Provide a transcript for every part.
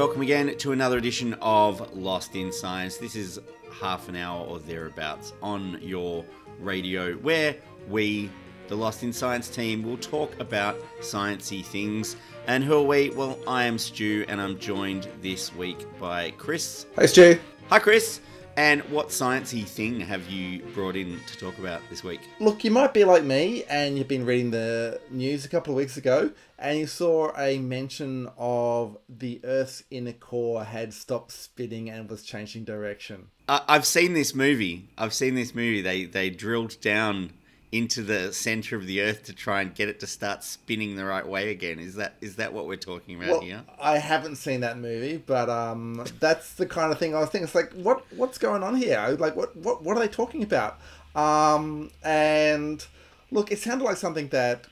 welcome again to another edition of Lost in Science. This is half an hour or thereabouts on your radio where we, the Lost in Science team, will talk about sciencey things. And who are we? Well, I am Stu, and I'm joined this week by Chris. Hey, Stu. Hi, Chris. And what sciencey thing have you brought in to talk about this week? Look, you might be like me and you've been reading the news a couple of weeks ago and you saw a mention of the Earth's inner core had stopped spinning and was changing direction. Uh, I've seen this movie. I've seen this movie. They they drilled down into the center of the earth to try and get it to start spinning the right way again. Is that is that what we're talking about well, here? I haven't seen that movie, but um, that's the kind of thing I was thinking. It's like, what what's going on here? Like, what what what are they talking about? Um, and look, it sounded like something that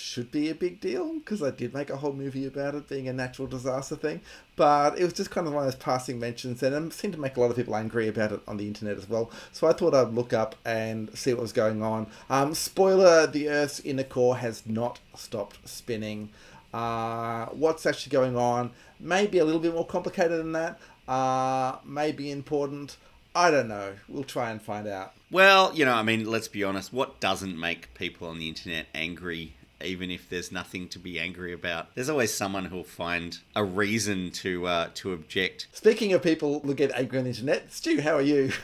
should be a big deal because I did make a whole movie about it being a natural disaster thing. But it was just kind of one of those passing mentions, and it seemed to make a lot of people angry about it on the internet as well. So I thought I'd look up and see what was going on. Um, spoiler: the Earth's inner core has not stopped spinning. Uh, what's actually going on? Maybe a little bit more complicated than that. Uh, maybe important. I don't know. We'll try and find out. Well, you know, I mean, let's be honest. What doesn't make people on the internet angry even if there's nothing to be angry about. There's always someone who'll find a reason to uh, to object. Speaking of people who get angry on the internet, Stu, how are you?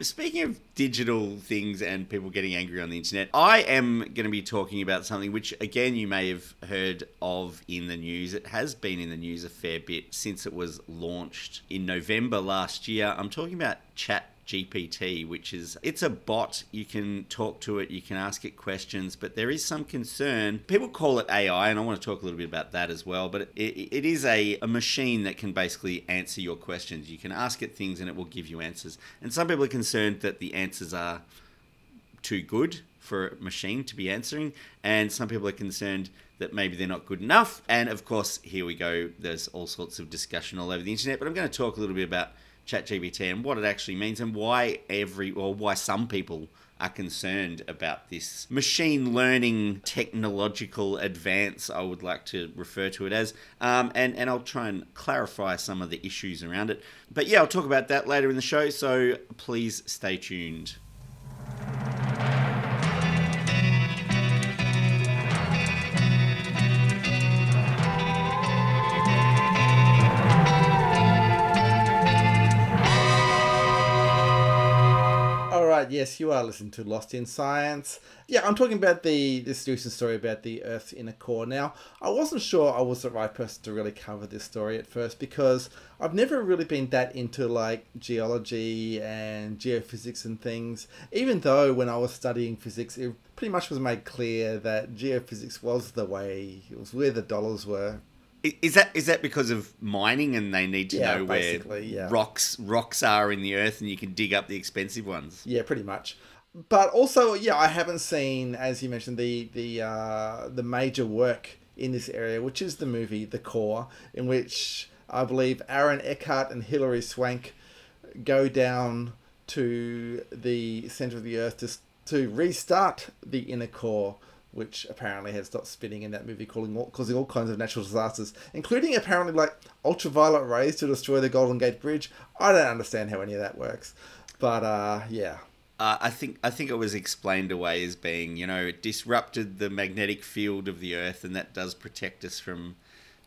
Speaking of digital things and people getting angry on the internet, I am going to be talking about something which, again, you may have heard of in the news. It has been in the news a fair bit since it was launched in November last year. I'm talking about Chat GPT, which is it's a bot. You can talk to it, you can ask it questions, but there is some concern. People call it AI, and I want to talk a little bit about that as well. But it, it is a, a machine that can basically answer your questions. You can ask it things, and it will give you answers. And some people are concerned that the answers are too good for a machine to be answering, and some people are concerned that maybe they're not good enough. And of course, here we go. There's all sorts of discussion all over the internet, but I'm going to talk a little bit about ChatGPT and what it actually means and why every or why some people are concerned about this machine learning technological advance, I would like to refer to it as. Um, and, and I'll try and clarify some of the issues around it. But yeah, I'll talk about that later in the show, so please stay tuned. Yes, you are listening to Lost in Science. Yeah, I'm talking about the this recent story about the Earth's inner core. Now, I wasn't sure I was the right person to really cover this story at first because I've never really been that into like geology and geophysics and things. Even though when I was studying physics, it pretty much was made clear that geophysics was the way, it was where the dollars were is that is that because of mining and they need to yeah, know where yeah. rocks rocks are in the earth and you can dig up the expensive ones? Yeah, pretty much. But also, yeah, I haven't seen, as you mentioned, the the uh, the major work in this area, which is the movie The Core, in which I believe Aaron Eckhart and Hilary Swank go down to the center of the Earth to to restart the inner core which apparently has stopped spinning in that movie, causing all, causing all kinds of natural disasters, including apparently like ultraviolet rays to destroy the Golden Gate Bridge. I don't understand how any of that works, but uh, yeah. Uh, I think I think it was explained away as being, you know, it disrupted the magnetic field of the Earth, and that does protect us from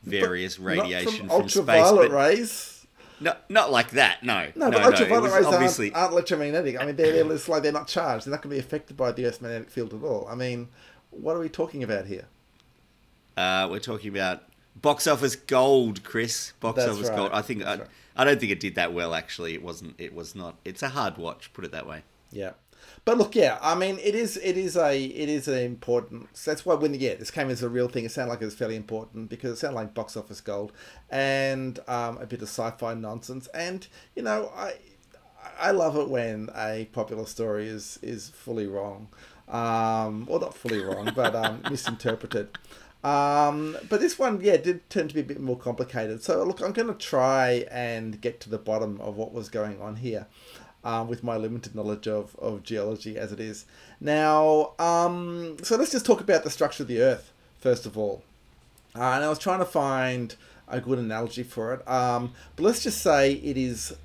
various but radiation from, from ultraviolet space, rays. No, not like that. No, no, no but ultraviolet rays obviously... aren't, aren't, electromagnetic. I mean, they're, they're like they're not charged. They're not going to be affected by the Earth's magnetic field at all. I mean, what are we talking about here? Uh, we're talking about box office gold, Chris. Box That's office right. gold. I think I, right. I don't think it did that well. Actually, it wasn't. It was not. It's a hard watch. Put it that way. Yeah. But look, yeah, I mean, it is, it is a, it is an important. That's why when yeah, this came as a real thing. It sounded like it was fairly important because it sounded like box office gold and um, a bit of sci-fi nonsense. And you know, I, I love it when a popular story is is fully wrong um, well, not fully wrong, but um, misinterpreted. Um, but this one, yeah, did turn to be a bit more complicated. So, look, I'm going to try and get to the bottom of what was going on here um, with my limited knowledge of, of geology as it is. Now, um, so let's just talk about the structure of the Earth, first of all. Uh, and I was trying to find a good analogy for it. Um, but let's just say it is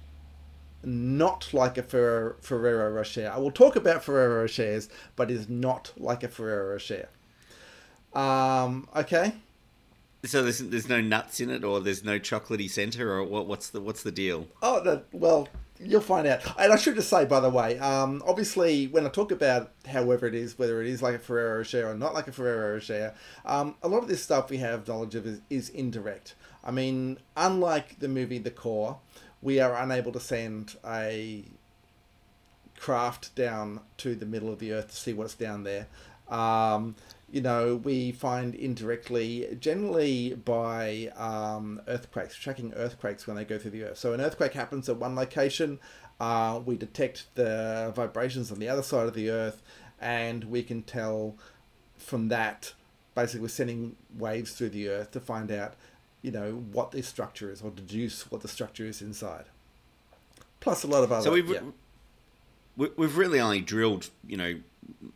not like a Ferrero, Ferrero Rocher. I will talk about Ferrero Rochers, but is not like a Ferrero Rocher. Um, okay. So there's, there's no nuts in it, or there's no chocolatey center, or what? What's the what's the deal? Oh no, well, you'll find out. And I should just say, by the way, um, obviously, when I talk about however it is, whether it is like a Ferrero Rocher or not like a Ferrero Rocher, um, a lot of this stuff we have knowledge of is, is indirect. I mean, unlike the movie The Core, we are unable to send a craft down to the middle of the earth to see what's down there. Um, you know, we find indirectly, generally by um, earthquakes, tracking earthquakes when they go through the earth. So an earthquake happens at one location, uh, we detect the vibrations on the other side of the earth, and we can tell from that, basically, we're sending waves through the earth to find out, you know, what the structure is or deduce what the structure is inside. Plus a lot of other. So we've yeah. we- we've really only drilled, you know,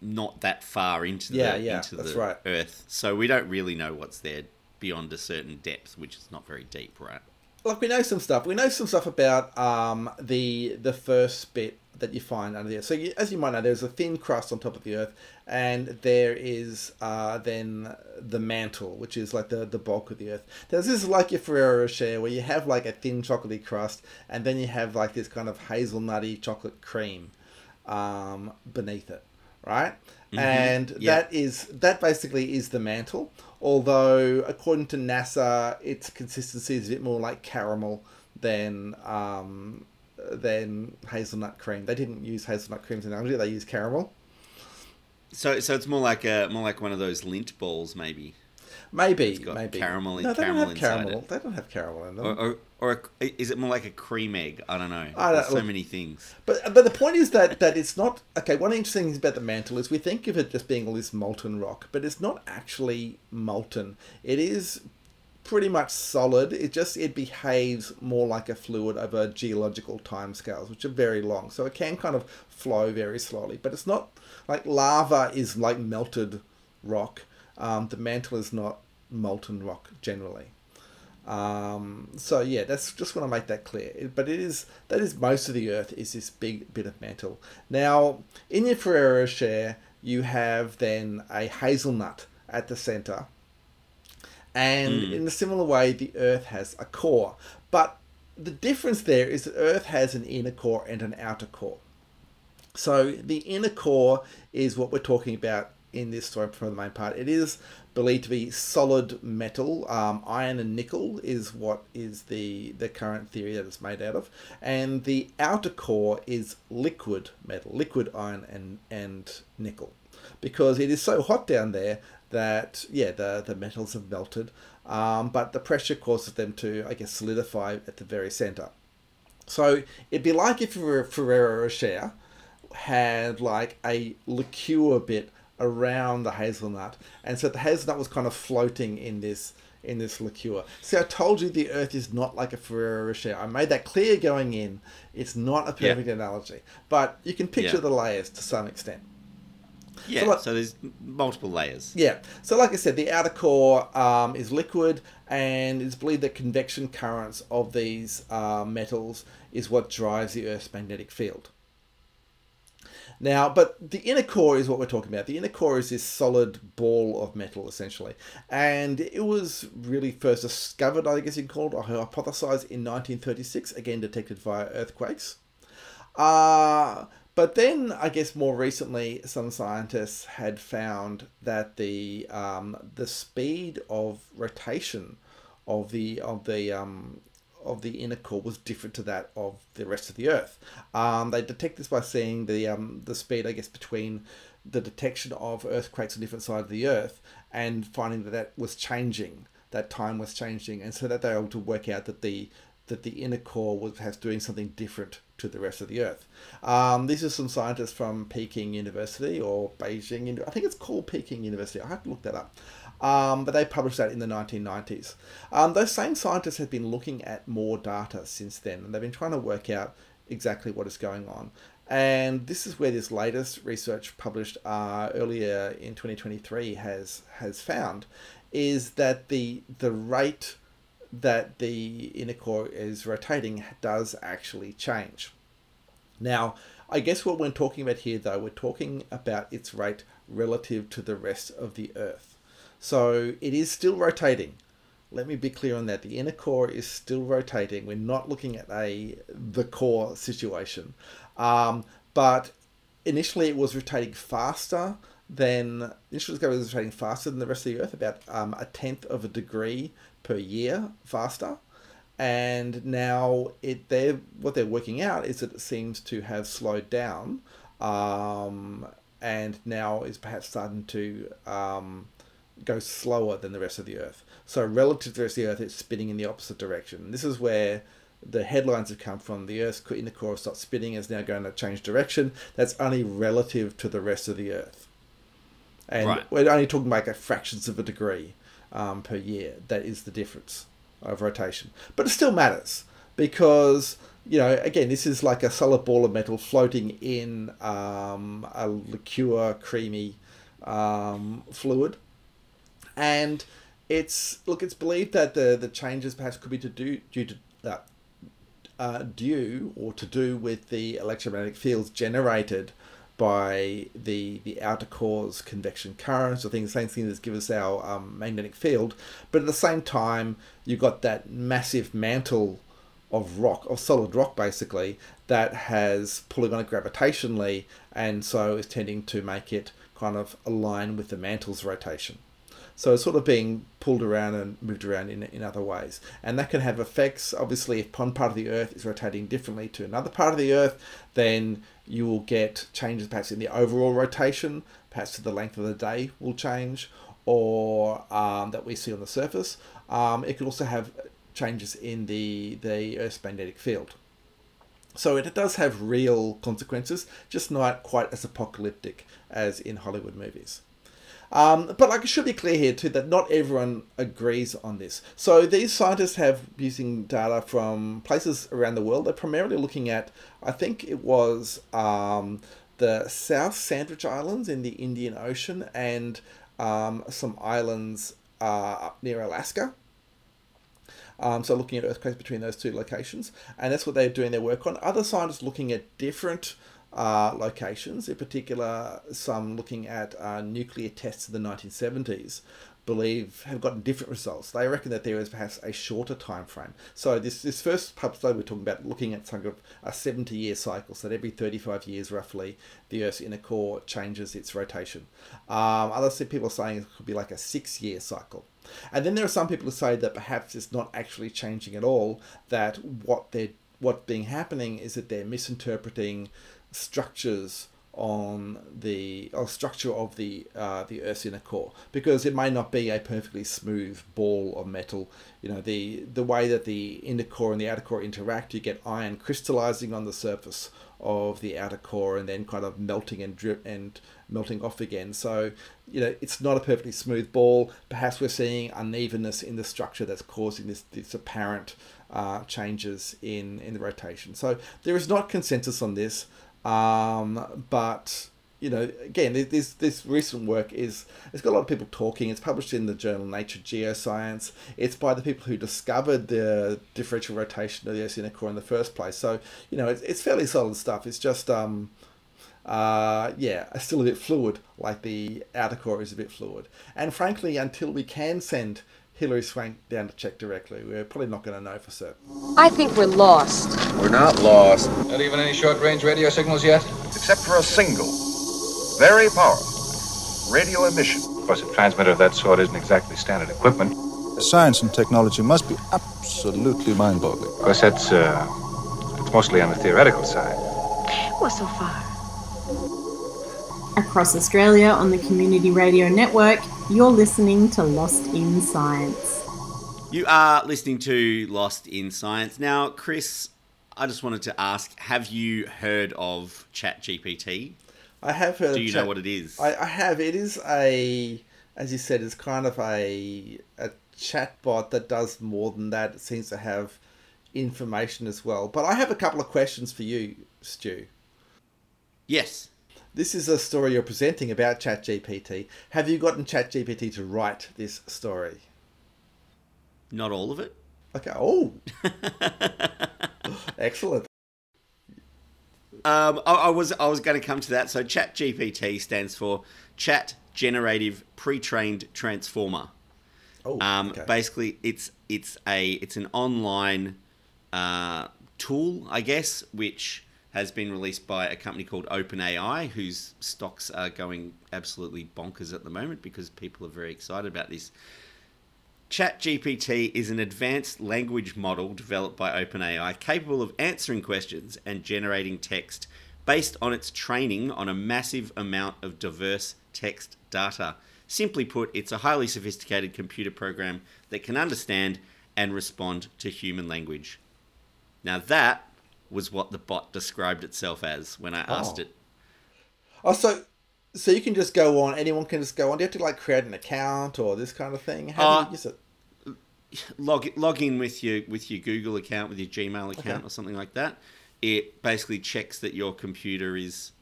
not that far into the Yeah, yeah, into the right. Earth, so we don't really know what's there beyond a certain depth, which is not very deep, right? like we know some stuff. We know some stuff about um, the the first bit that you find under the earth. So you, as you might know, there's a thin crust on top of the earth, and there is uh, then the mantle, which is like the, the bulk of the earth. There's this is like your Ferrero Rocher, where you have like a thin chocolatey crust, and then you have like this kind of hazelnutty chocolate cream um, beneath it, right? And Yeah. that is that basically is the mantle. Although according to NASA, its consistency is a bit more like caramel than um, than hazelnut cream. They didn't use hazelnut cream as an analogy; they used caramel. So so it's more like a more like one of those Lindt balls, maybe, Maybe, maybe caramel in- No, they caramel don't have caramel. it. They don't have caramel in them. or or, or a, is it more like a cream egg? I don't know. I don't- There's so look- many things. But but the point is that that it's not okay. One interesting thing about the mantle is we think of it just being all this molten rock, but it's not actually molten. It is pretty much solid. It just it behaves more like a fluid over geological timescales, which are very long. So it can kind of flow very slowly, but it's not like lava is like melted rock. Um, the mantle is not molten rock generally. Um, so yeah, that's just want to make that clear. But it is that is most of the Earth is this big bit of mantle. Now in your Ferrero Rocher, you have then a hazelnut at the center, and in a similar way, the Earth has a core. But the difference there is that Earth has an inner core and an outer core. So the inner core is what we're talking about in this story for the main part. It is believed to be solid metal. Um, iron and nickel is what is the the current theory that it's made out of, and the outer core is liquid metal, liquid iron and and nickel, because it is so hot down there that yeah the the metals have melted, um, but the pressure causes them to I guess solidify at the very center. So it'd be like if a Ferrero Rocher had like a liqueur bit around the hazelnut, and so the hazelnut was kind of floating in this in this liqueur. See, I told you the Earth is not like a Ferrero Rocher. I made that clear going in. It's not a Yeah. perfect analogy, but you can picture Yeah. the layers to some extent. Yeah. So So, there's multiple layers. Yeah. So, like I said, the outer core um, is liquid, and it's believed that convection currents of these uh, metals is what drives the Earth's magnetic field. Now, but the inner core is what we're talking about. The inner core is this solid ball of metal, essentially. And it was really first discovered, I guess you'd call it, or hypothesized in 1936, again detected via earthquakes. Uh, but then, I guess more recently, some scientists had found that the um, the speed of rotation of the of the um, of the inner core was different to that of the rest of the Earth. Um, they detect this by seeing the um, the speed, I guess, between the detection of earthquakes on different sides of the Earth and finding that that was changing. That time was changing, and so that they were able to work out that the that the inner core was has doing something different to the rest of the Earth. Um, these are some scientists from Peking University or Beijing. I think it's called Peking University. I have to look that up. Um, but they published that in the 1990s. Um, those same scientists have been looking at more data since then, and they've been trying to work out exactly what is going on. And this is where this latest research published uh, earlier in 2023 has has found is that the the rate that the inner core is rotating does actually change. Now, I guess what we're talking about here, though, we're talking about its rate relative to the rest of the Earth. So it is still rotating. Let me be clear on that. The inner core is still rotating. We're not looking at a the core situation, um, but initially it was rotating faster than initially it was rotating faster than the rest of the Earth, about um, a tenth of a degree per year faster. And now it they what they're working out is that it seems to have slowed down um, and now is perhaps starting to um, go slower than the rest of the earth. So relative to the rest of the earth it's spinning in the opposite direction. This is where the headlines have come from. The earth's inner core stopped spinning is now going to change direction. That's only relative to the rest of the earth. And right. we're only talking like fractions of a degree um, per year that is the difference of rotation. But it still matters because, you know, again, this is like a solid ball of metal floating in um, a liqueur, creamy um, fluid. And it's, look, it's believed that the, the changes perhaps could be to do, due to, uh, uh, due or to do with the electromagnetic fields generated by the the outer core's convection currents or things, the same thing that give us our um, magnetic field. But at the same time, you've got that massive mantle of rock, of solid rock basically, that has pulling on it gravitationally and so is tending to make it kind of align with the mantle's rotation. So it's sort of being pulled around and moved around in, in other ways. And that can have effects. Obviously, if one part of the Earth is rotating differently to another part of the Earth, then you will get changes perhaps in the overall rotation, perhaps to the length of the day will change, or um, that we see on the surface. Um, it could also have changes in the, the Earth's magnetic field. So it does have real consequences, just not quite as apocalyptic as in Hollywood movies. Um, but like it should be clear here too that not everyone agrees on this. So these scientists have using data from places around the world. They're primarily looking at, I think it was um, the South Sandwich Islands in the Indian Ocean and um, some islands uh, up near Alaska. Um, so looking at earthquakes between those two locations, and that's what they're doing their work on. Other scientists looking at different uh, locations, in particular, some looking at uh, nuclear tests in the 1970s, believe have gotten different results. They reckon that there is perhaps a shorter time frame. So this this first pub study we're talking about looking at some of a 70 year cycle, so that every 35 years roughly the Earth's inner core changes its rotation. Um, other people are saying it could be like a six year cycle. And then there are some people who say that perhaps it's not actually changing at all, that what they're what's being happening is that they're misinterpreting structures on the or structure of the uh, the Earth's inner core because it may not be a perfectly smooth ball of metal. You know the the way that the inner core and the outer core interact, you get iron crystallizing on the surface of the outer core and then kind of melting and drip and melting off again. So you know it's not a perfectly smooth ball. Perhaps we're seeing unevenness in the structure that's causing this this apparent uh, changes in in the rotation. So there is not consensus on this. Um, but you know, again, this this recent work is it's got a lot of people talking. It's published in the journal Nature Geoscience. It's by the people who discovered the differential rotation of the inner core in the first place. So you know, it's, it's fairly solid stuff. It's just um, uh, yeah, still a bit fluid, like the outer core is a bit fluid. And frankly, until we can send Hilary Swank down to check directly. We're probably not going to know for certain. I think we're lost. We're not lost. Not even any short range radio signals yet? Except for a single, very powerful radio emission. Of course, a transmitter of that sort isn't exactly standard equipment. The science and technology must be absolutely mind boggling. Of course, that's, uh, it's mostly on the theoretical side. Well, so far. Across Australia on the Community Radio Network, you're listening to Lost in Science. You are listening to Lost in Science. Now, Chris, I just wanted to ask have you heard of ChatGPT? I have heard Do you Chat- know what it is? I, I have. It is a, as you said, it's kind of a, a chatbot that does more than that. It seems to have information as well. But I have a couple of questions for you, Stu. Yes this is a story you're presenting about ChatGPT. Have you gotten ChatGPT to write this story? Not all of it. Okay. Oh. Excellent. Um, I, I was I was going to come to that. So ChatGPT stands for Chat Generative Pre-trained Transformer. Oh. Um, okay. Basically, it's it's a it's an online uh, tool, I guess, which has been released by a company called OpenAI, whose stocks are going absolutely bonkers at the moment because people are very excited about this. ChatGPT is an advanced language model developed by OpenAI capable of answering questions and generating text based on its training on a massive amount of diverse text data. Simply put, it's a highly sophisticated computer program that can understand and respond to human language. Now, that was what the bot described itself as when I asked Oh. it. Oh, so so you can just go on. Anyone can just go on. Do you have to like create an account or this kind of thing? How do Uh, you use it? log log in with your with your Google account, with your Gmail account, Okay. or something like that. It basically checks that your computer is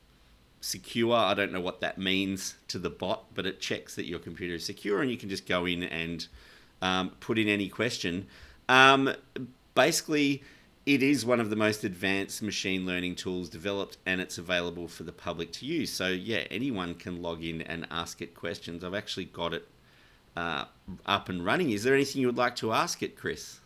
secure. I don't know what that means to the bot, but it checks that your computer is secure, and you can just go in and um, put in any question. Um, basically, it is one of the most advanced machine learning tools developed, and it's available for the public to use. So yeah, anyone can log in and ask it questions. I've actually got it uh, up and running. Is there anything you would like to ask it, Chris?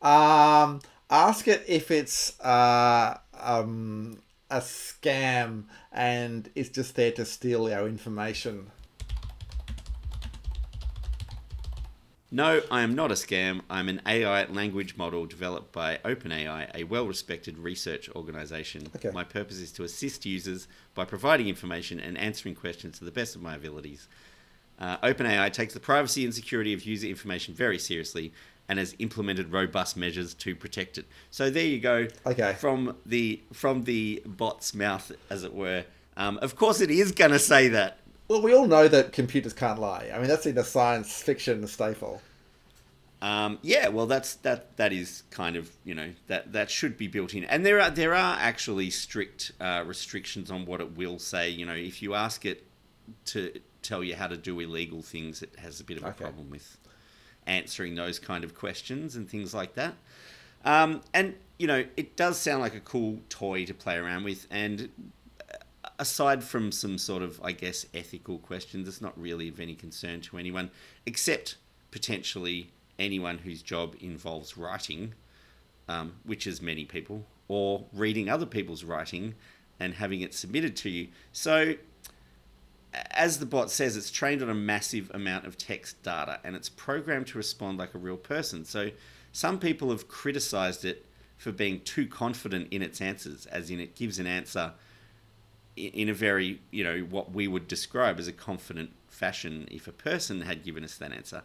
Um, ask it if it's uh, um, a scam and it's just there to steal our information. No, I am not a scam. I'm an AI language model developed by OpenAI, a well respected research organization. Okay. My purpose is to assist users by providing information and answering questions to the best of my abilities. Uh, OpenAI takes the privacy and security of user information very seriously and has implemented robust measures to protect it. So there you go. Okay. From the from the bot's mouth, as it were. Um, of course, it is going to say that. Well, we all know that computers can't lie. I mean, that's in the science fiction staple. Um, yeah, well, that's that. That is kind of you know that that should be built in, and there are there are actually strict uh, restrictions on what it will say. You know, if you ask it to tell you how to do illegal things, it has a bit of a Okay. problem with answering those kind of questions and things like that. Um, and you know, it does sound like a cool toy to play around with, and uh, aside from some sort of, I guess, ethical questions, it's not really of any concern to anyone, except potentially anyone whose job involves writing, um, which is many people, or reading other people's writing and having it submitted to you. So, as the bot says, it's trained on a massive amount of text data and it's programmed to respond like a real person. So, some people have criticized it for being too confident in its answers, as in it gives an answer in a very, you know, what we would describe as a confident fashion if a person had given us that answer.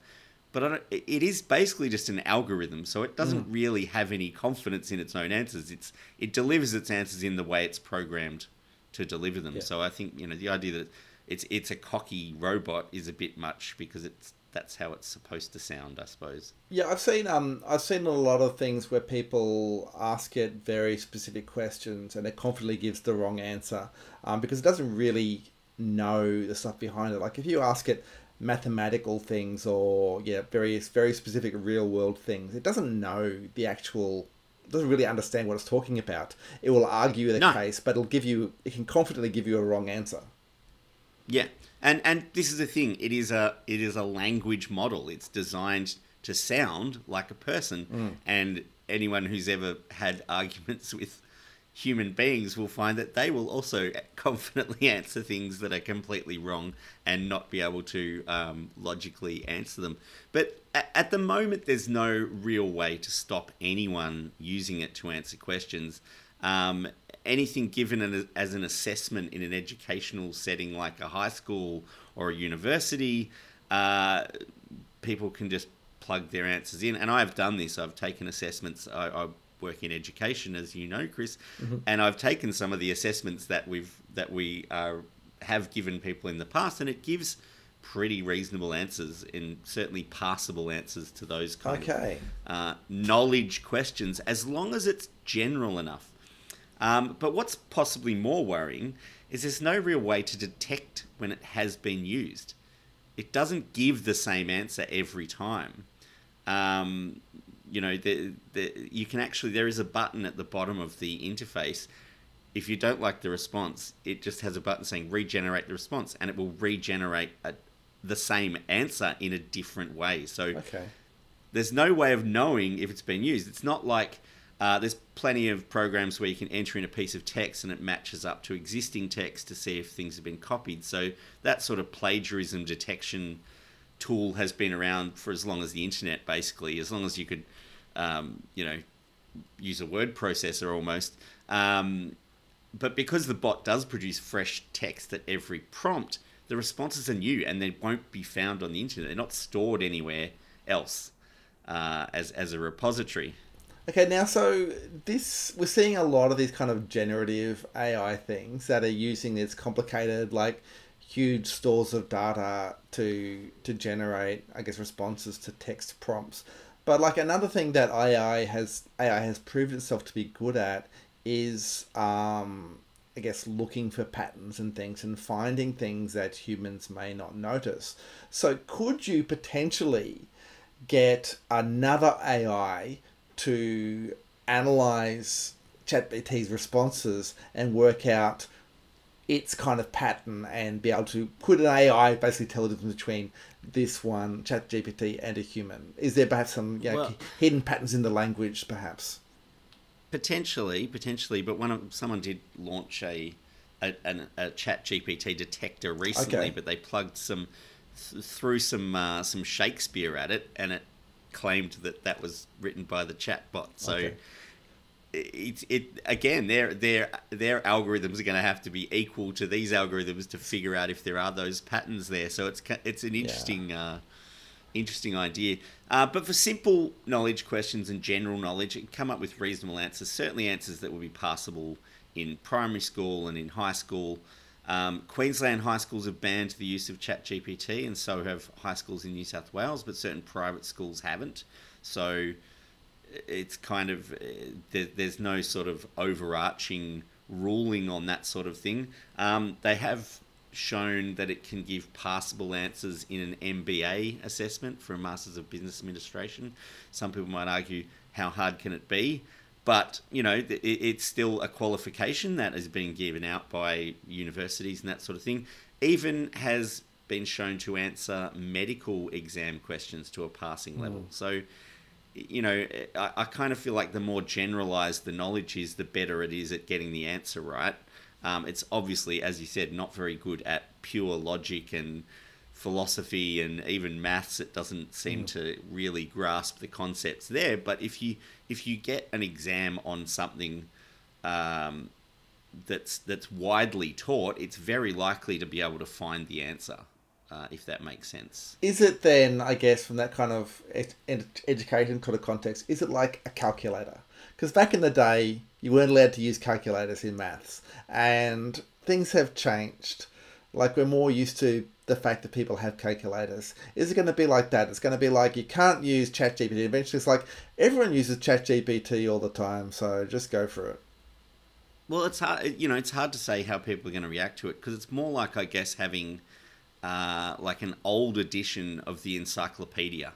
But I don't, it it is basically just an algorithm, so it doesn't really have any confidence in its own answers. It's it delivers its answers in the way it's programmed to deliver them. So I think you know the idea that it's it's a cocky robot is a bit much because it's that's how it's supposed to sound, I suppose. Yeah, I've seen um I've seen a lot of things where people ask it very specific questions and it confidently gives the wrong answer um, because it doesn't really know the stuff behind it. Like if you ask it mathematical things or yeah various very specific real world things, it doesn't know the actual doesn't really understand what it's talking about. It will argue the No. case, but it'll give you it can confidently give you a wrong answer. Yeah, and and this is the thing. It is a it is a language model. It's designed to sound like a person, mm. and anyone who's ever had arguments with human beings will find that they will also confidently answer things that are completely wrong and not be able to um, logically answer them. But at the moment, there's no real way to stop anyone using it to answer questions. Um, anything given as an assessment in an educational setting like a high school or a university, uh, people can just plug their answers in. And I've done this. I've taken assessments. I, I work in education, as you know, Chris, and I've taken some of the assessments that we've that we uh, have given people in the past, and it gives pretty reasonable answers and certainly passable answers to those kind Okay. of uh, knowledge questions, as long as it's general enough. Um, but what's possibly more worrying is there's no real way to detect when it has been used. It doesn't give the same answer every time. Um, you know, the, the, you can actually there is a button at the bottom of the interface. If you don't like the response, it just has a button saying regenerate the response, and it will regenerate a, the same answer in a different way. So Okay. there's no way of knowing if it's been used. It's not like uh, there's plenty of programs where you can enter in a piece of text and it matches up to existing text to see if things have been copied. So that sort of plagiarism detection tool has been around for as long as the internet, basically, as long as you could, um, you know, use a word processor almost. Um, but because the bot does produce fresh text at every prompt, the responses are new and they won't be found on the internet. They're not stored anywhere else uh, as as a repository. Okay, now so this we're seeing a lot of these kind of generative AI things that are using this complicated like huge stores of data to to generate I guess responses to text prompts. But like another thing that AI has AI has proved itself to be good at is um I guess looking for patterns and things and finding things that humans may not notice. So could you potentially get another AI to analyze ChatGPT's responses and work out its kind of pattern and be able to could an AI basically tell the difference between this one chat GPT and a human? Is there perhaps some you know, Well- hidden patterns in the language, perhaps? Potentially, potentially, but one of someone did launch a a, an, a Chat GPT detector recently, Okay. but they plugged some th- threw some uh, some Shakespeare at it, and it claimed that that was written by the chatbot. So. Okay. It, it again their their their algorithms are going to have to be equal to these algorithms to figure out if there are those patterns there. So it's it's an interesting uh, interesting idea. Uh, but for simple knowledge questions and general knowledge, can come up with reasonable answers. Certainly, answers that would be passable in primary school and in high school. Um, Queensland high schools have banned the use of ChatGPT, and so have high schools in New South Wales, but certain private schools haven't. So it's kind of uh, there, there's no sort of overarching ruling on that sort of thing. Um, they have shown that it can give passable answers in an MBA assessment for a Masters of Business Administration. Some people might argue, how hard can it be? But you know, it's still a qualification that is being given out by universities and that sort of thing. Even has been shown to answer medical exam questions to a passing level. So you know, I, I kind of feel like the more generalized the knowledge is, the better it is at getting the answer right. Um, it's obviously, as you said, not very good at pure logic and philosophy and even maths. It doesn't seem to really grasp the concepts there. But if you if you get an exam on something um, that's that's widely taught, it's very likely to be able to find the answer. Uh, if that makes sense. Is it then, I guess, from that kind of ed- ed- education kind of context, is it like a calculator? Because back in the day, you weren't allowed to use calculators in maths, and things have changed. Like we're more used to the fact that people have calculators. Is it going to be like that? It's going to be like you can't use ChatGPT. Eventually, it's like everyone uses ChatGPT all the time, so just go for it. Well, it's hard. You know, it's hard to say how people are going to react to it because it's more like, I guess, having uh, like an old edition of the encyclopedia.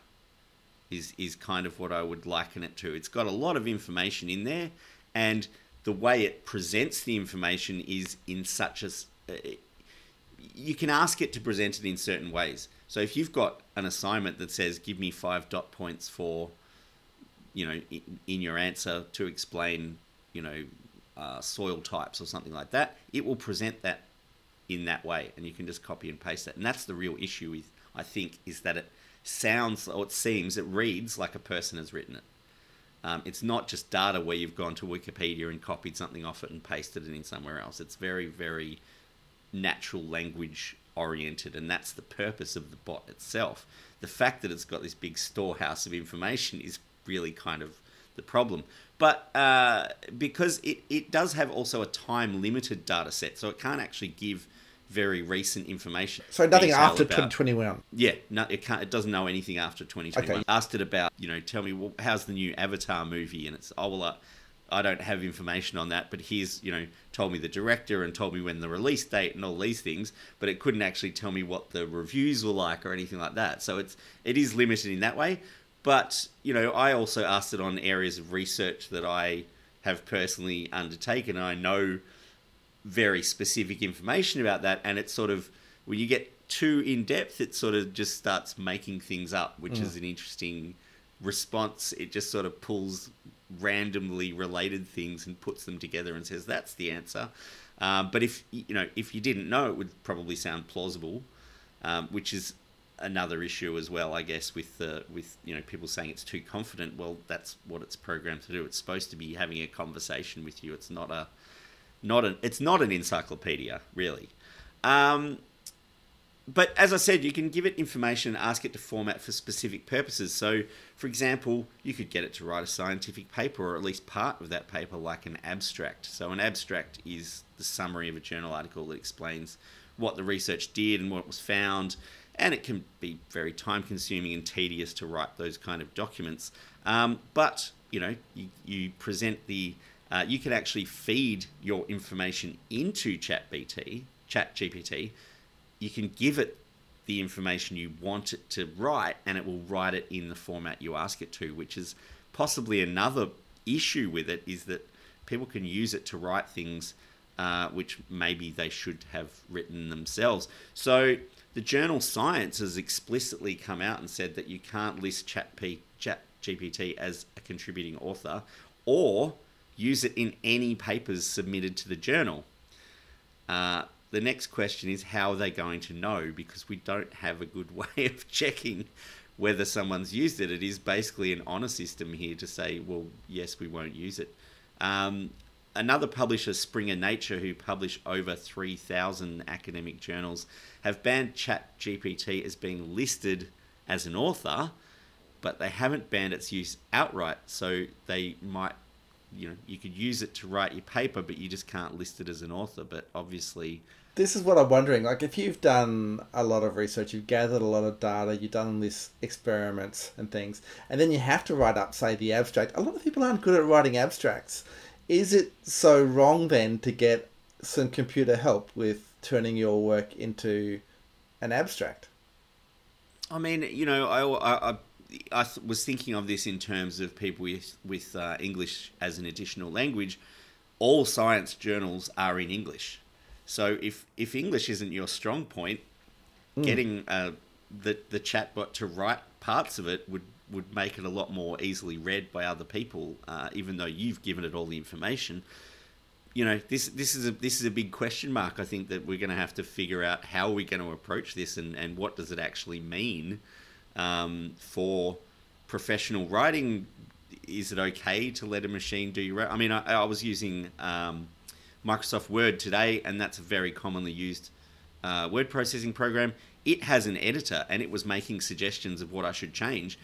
Is is kind of what I would liken it to. It's got a lot of information in there, and the way it presents the information is in such a. uh, You can ask it to present it in certain ways. So if you've got an assignment that says, "Give me five dot points for," you know, in, in your answer to explain, you know, uh, soil types or something like that, it will present that in that way, and you can just copy and paste that. And that's the real issue with, I think, is that it sounds or it seems, it reads like a person has written it. Um, it's not just data where you've gone to Wikipedia and copied something off it and pasted it in somewhere else. It's very, very natural language oriented, and that's the purpose of the bot itself. The fact that it's got this big storehouse of information is really kind of the problem. But uh, because it, it does have also a time limited data set, so it can't actually give very recent information. So nothing after about- 2021. yeah, no, it can't. It doesn't know anything after 2021. Okay. Asked it about, you know, tell me well, how's the new Avatar movie, and it's oh well, uh, I don't have information on that, but here's you know told me the director and told me when the release date and all these things, but it couldn't actually tell me what the reviews were like or anything like that. So it's it is limited in that way. But you know, I also asked it on areas of research that I have personally undertaken. I know very specific information about that, and it's sort of when you get too in depth, it sort of just starts making things up, which is an interesting response. It just sort of pulls randomly related things and puts them together and says that's the answer. Um, but if you know if you didn't know, it would probably sound plausible, um, which is another issue as well, I guess, with the with you know people saying it's too confident. Well, that's what it's programmed to do. It's supposed to be having a conversation with you. It's not a not an it's not an encyclopedia really. Um, but as I said, you can give it information and ask it to format for specific purposes. So, for example, you could get it to write a scientific paper or at least part of that paper, like an abstract. So, an abstract is the summary of a journal article that explains what the research did and what was found. And it can be very time consuming and tedious to write those kind of documents. Um, but, you know, you, you present the, uh, you can actually feed your information into ChatGPT you can give it the information you want it to write and it will write it in the format you ask it to which is possibly another issue with it is that people can use it to write things uh, which maybe they should have written themselves so the journal science has explicitly come out and said that you can't list chat, P, chat gpt as a contributing author or use it in any papers submitted to the journal uh, the next question is how are they going to know because we don't have a good way of checking whether someone's used it. It is basically an honor system here to say, well, yes, we won't use it. Um, another publisher, Springer Nature, who publish over 3,000 academic journals, have banned ChatGPT as being listed as an author, but they haven't banned its use outright. So they might, you know, you could use it to write your paper, but you just can't list it as an author. But obviously, this is what I'm wondering. Like, if you've done a lot of research, you've gathered a lot of data, you've done this experiments and things, and then you have to write up, say, the abstract. A lot of people aren't good at writing abstracts. Is it so wrong then to get some computer help with turning your work into an abstract? I mean, you know, I, I, I was thinking of this in terms of people with with uh, English as an additional language. All science journals are in English, so if if English isn't your strong point, mm. getting uh, the the chatbot to write parts of it would would make it a lot more easily read by other people, uh, even though you've given it all the information. You know, this this is a this is a big question mark. I think that we're going to have to figure out how we're going to approach this and, and what does it actually mean um, for professional writing. Is it okay to let a machine do your? I mean, I, I was using um, Microsoft Word today, and that's a very commonly used uh, word processing program. It has an editor, and it was making suggestions of what I should change.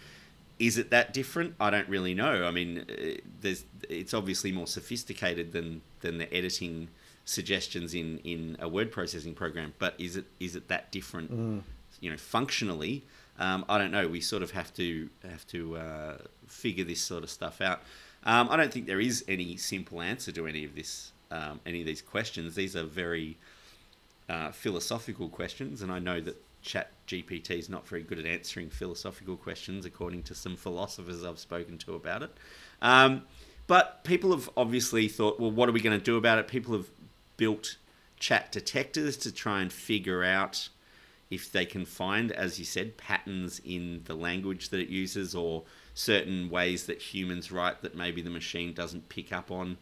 Is it that different? I don't really know. I mean, uh, there's it's obviously more sophisticated than than the editing suggestions in in a word processing program. But is it is it that different? Mm. You know, functionally, um, I don't know. We sort of have to have to uh, figure this sort of stuff out. Um, I don't think there is any simple answer to any of this um, any of these questions. These are very uh, philosophical questions, and I know that Chat GPT is not very good at answering philosophical questions, according to some philosophers I've spoken to about it. Um, but people have obviously thought, well, what are we going to do about it? People have built chat detectors to try and figure out if they can find, as you said, patterns in the language that it uses or certain ways that humans write that maybe the machine doesn't pick up on.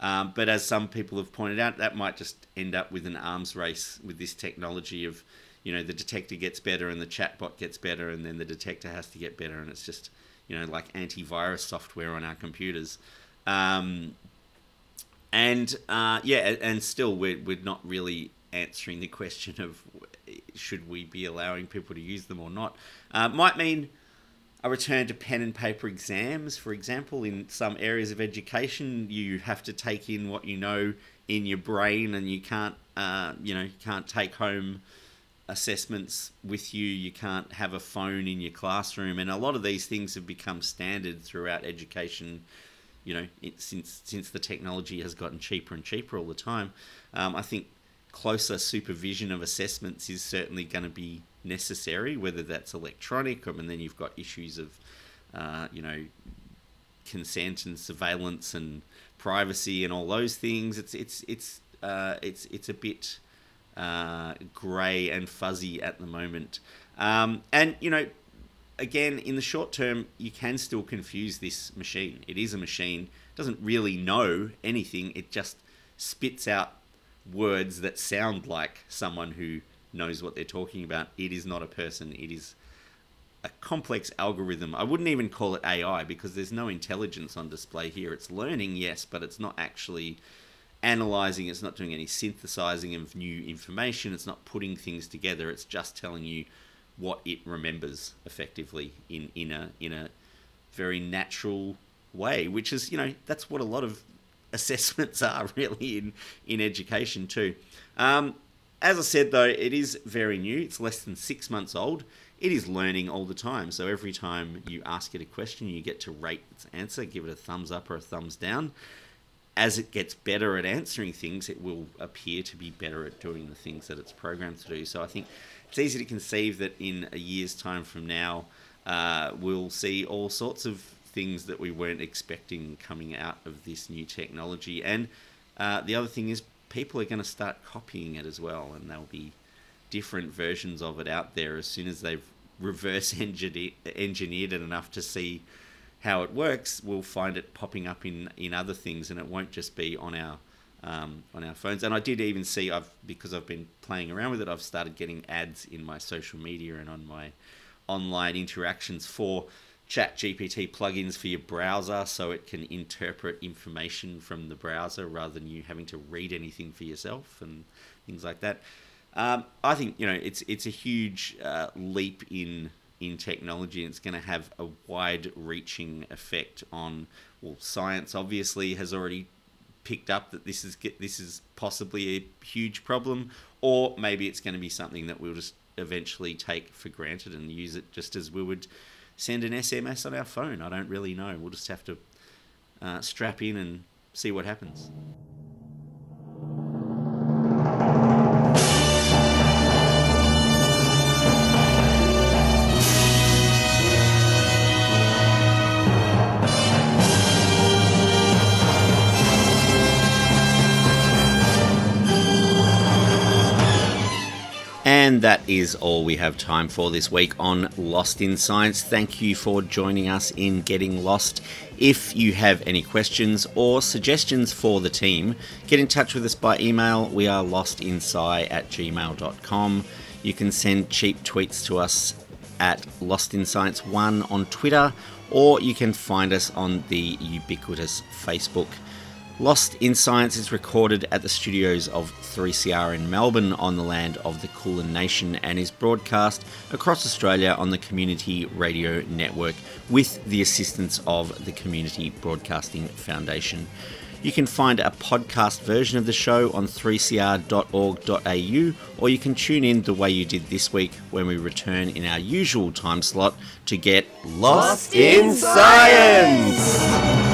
Um, but as some people have pointed out, that might just end up with an arms race with this technology of, you know, the detector gets better and the chatbot gets better, and then the detector has to get better, and it's just, you know, like antivirus software on our computers. Um, and uh, yeah, and still we're, we're not really answering the question of should we be allowing people to use them or not. Uh, might mean a return to pen and paper exams, for example, in some areas of education, you have to take in what you know in your brain, and you can't, uh, you know, you can't take home assessments with you. You can't have a phone in your classroom, and a lot of these things have become standard throughout education. You know, it, since since the technology has gotten cheaper and cheaper all the time, um, I think closer supervision of assessments is certainly going to be necessary, whether that's electronic, mean, then you've got issues of uh, you know, consent and surveillance and privacy and all those things. It's it's it's uh, it's it's a bit uh, grey and fuzzy at the moment. Um, and you know, again, in the short term, you can still confuse this machine. It is a machine. It doesn't really know anything. It just spits out words that sound like someone who knows what they're talking about. It is not a person. It is a complex algorithm. I wouldn't even call it AI because there's no intelligence on display here. It's learning, yes, but it's not actually analyzing. It's not doing any synthesizing of new information. It's not putting things together. It's just telling you what it remembers effectively in, in a in a very natural way, which is you know that's what a lot of assessments are really in in education too. Um, as I said though, it is very new. It's less than six months old. It is learning all the time. So every time you ask it a question, you get to rate its answer, give it a thumbs up or a thumbs down. As it gets better at answering things, it will appear to be better at doing the things that it's programmed to do. So I think it's easy to conceive that in a year's time from now, uh, we'll see all sorts of things that we weren't expecting coming out of this new technology. And uh, the other thing is, people are going to start copying it as well, and there'll be different versions of it out there as soon as they've reverse engineered it enough to see how it works. We'll find it popping up in in other things, and it won't just be on our um, on our phones. And I did even see I've because I've been playing around with it. I've started getting ads in my social media and on my online interactions for ChatGPT plugins for your browser so it can interpret information from the browser rather than you having to read anything for yourself and things like that um, i think you know it's it's a huge uh, leap in in technology and it's going to have a wide reaching effect on well science obviously has already picked up that this is this is possibly a huge problem or maybe it's going to be something that we'll just eventually take for granted and use it just as we would send an SMS on our phone. I don't really know. We'll just have to uh, strap in and see what happens. That is all we have time for this week on Lost in Science. Thank you for joining us in Getting Lost. If you have any questions or suggestions for the team, get in touch with us by email. We are lostinsci at gmail.com. You can send cheap tweets to us at Lost in Science 1 on Twitter, or you can find us on the ubiquitous Facebook. Lost in Science is recorded at the studios of 3CR in Melbourne on the land of the Kulin Nation and is broadcast across Australia on the Community Radio Network with the assistance of the Community Broadcasting Foundation. You can find a podcast version of the show on 3cr.org.au or you can tune in the way you did this week when we return in our usual time slot to get Lost in Science!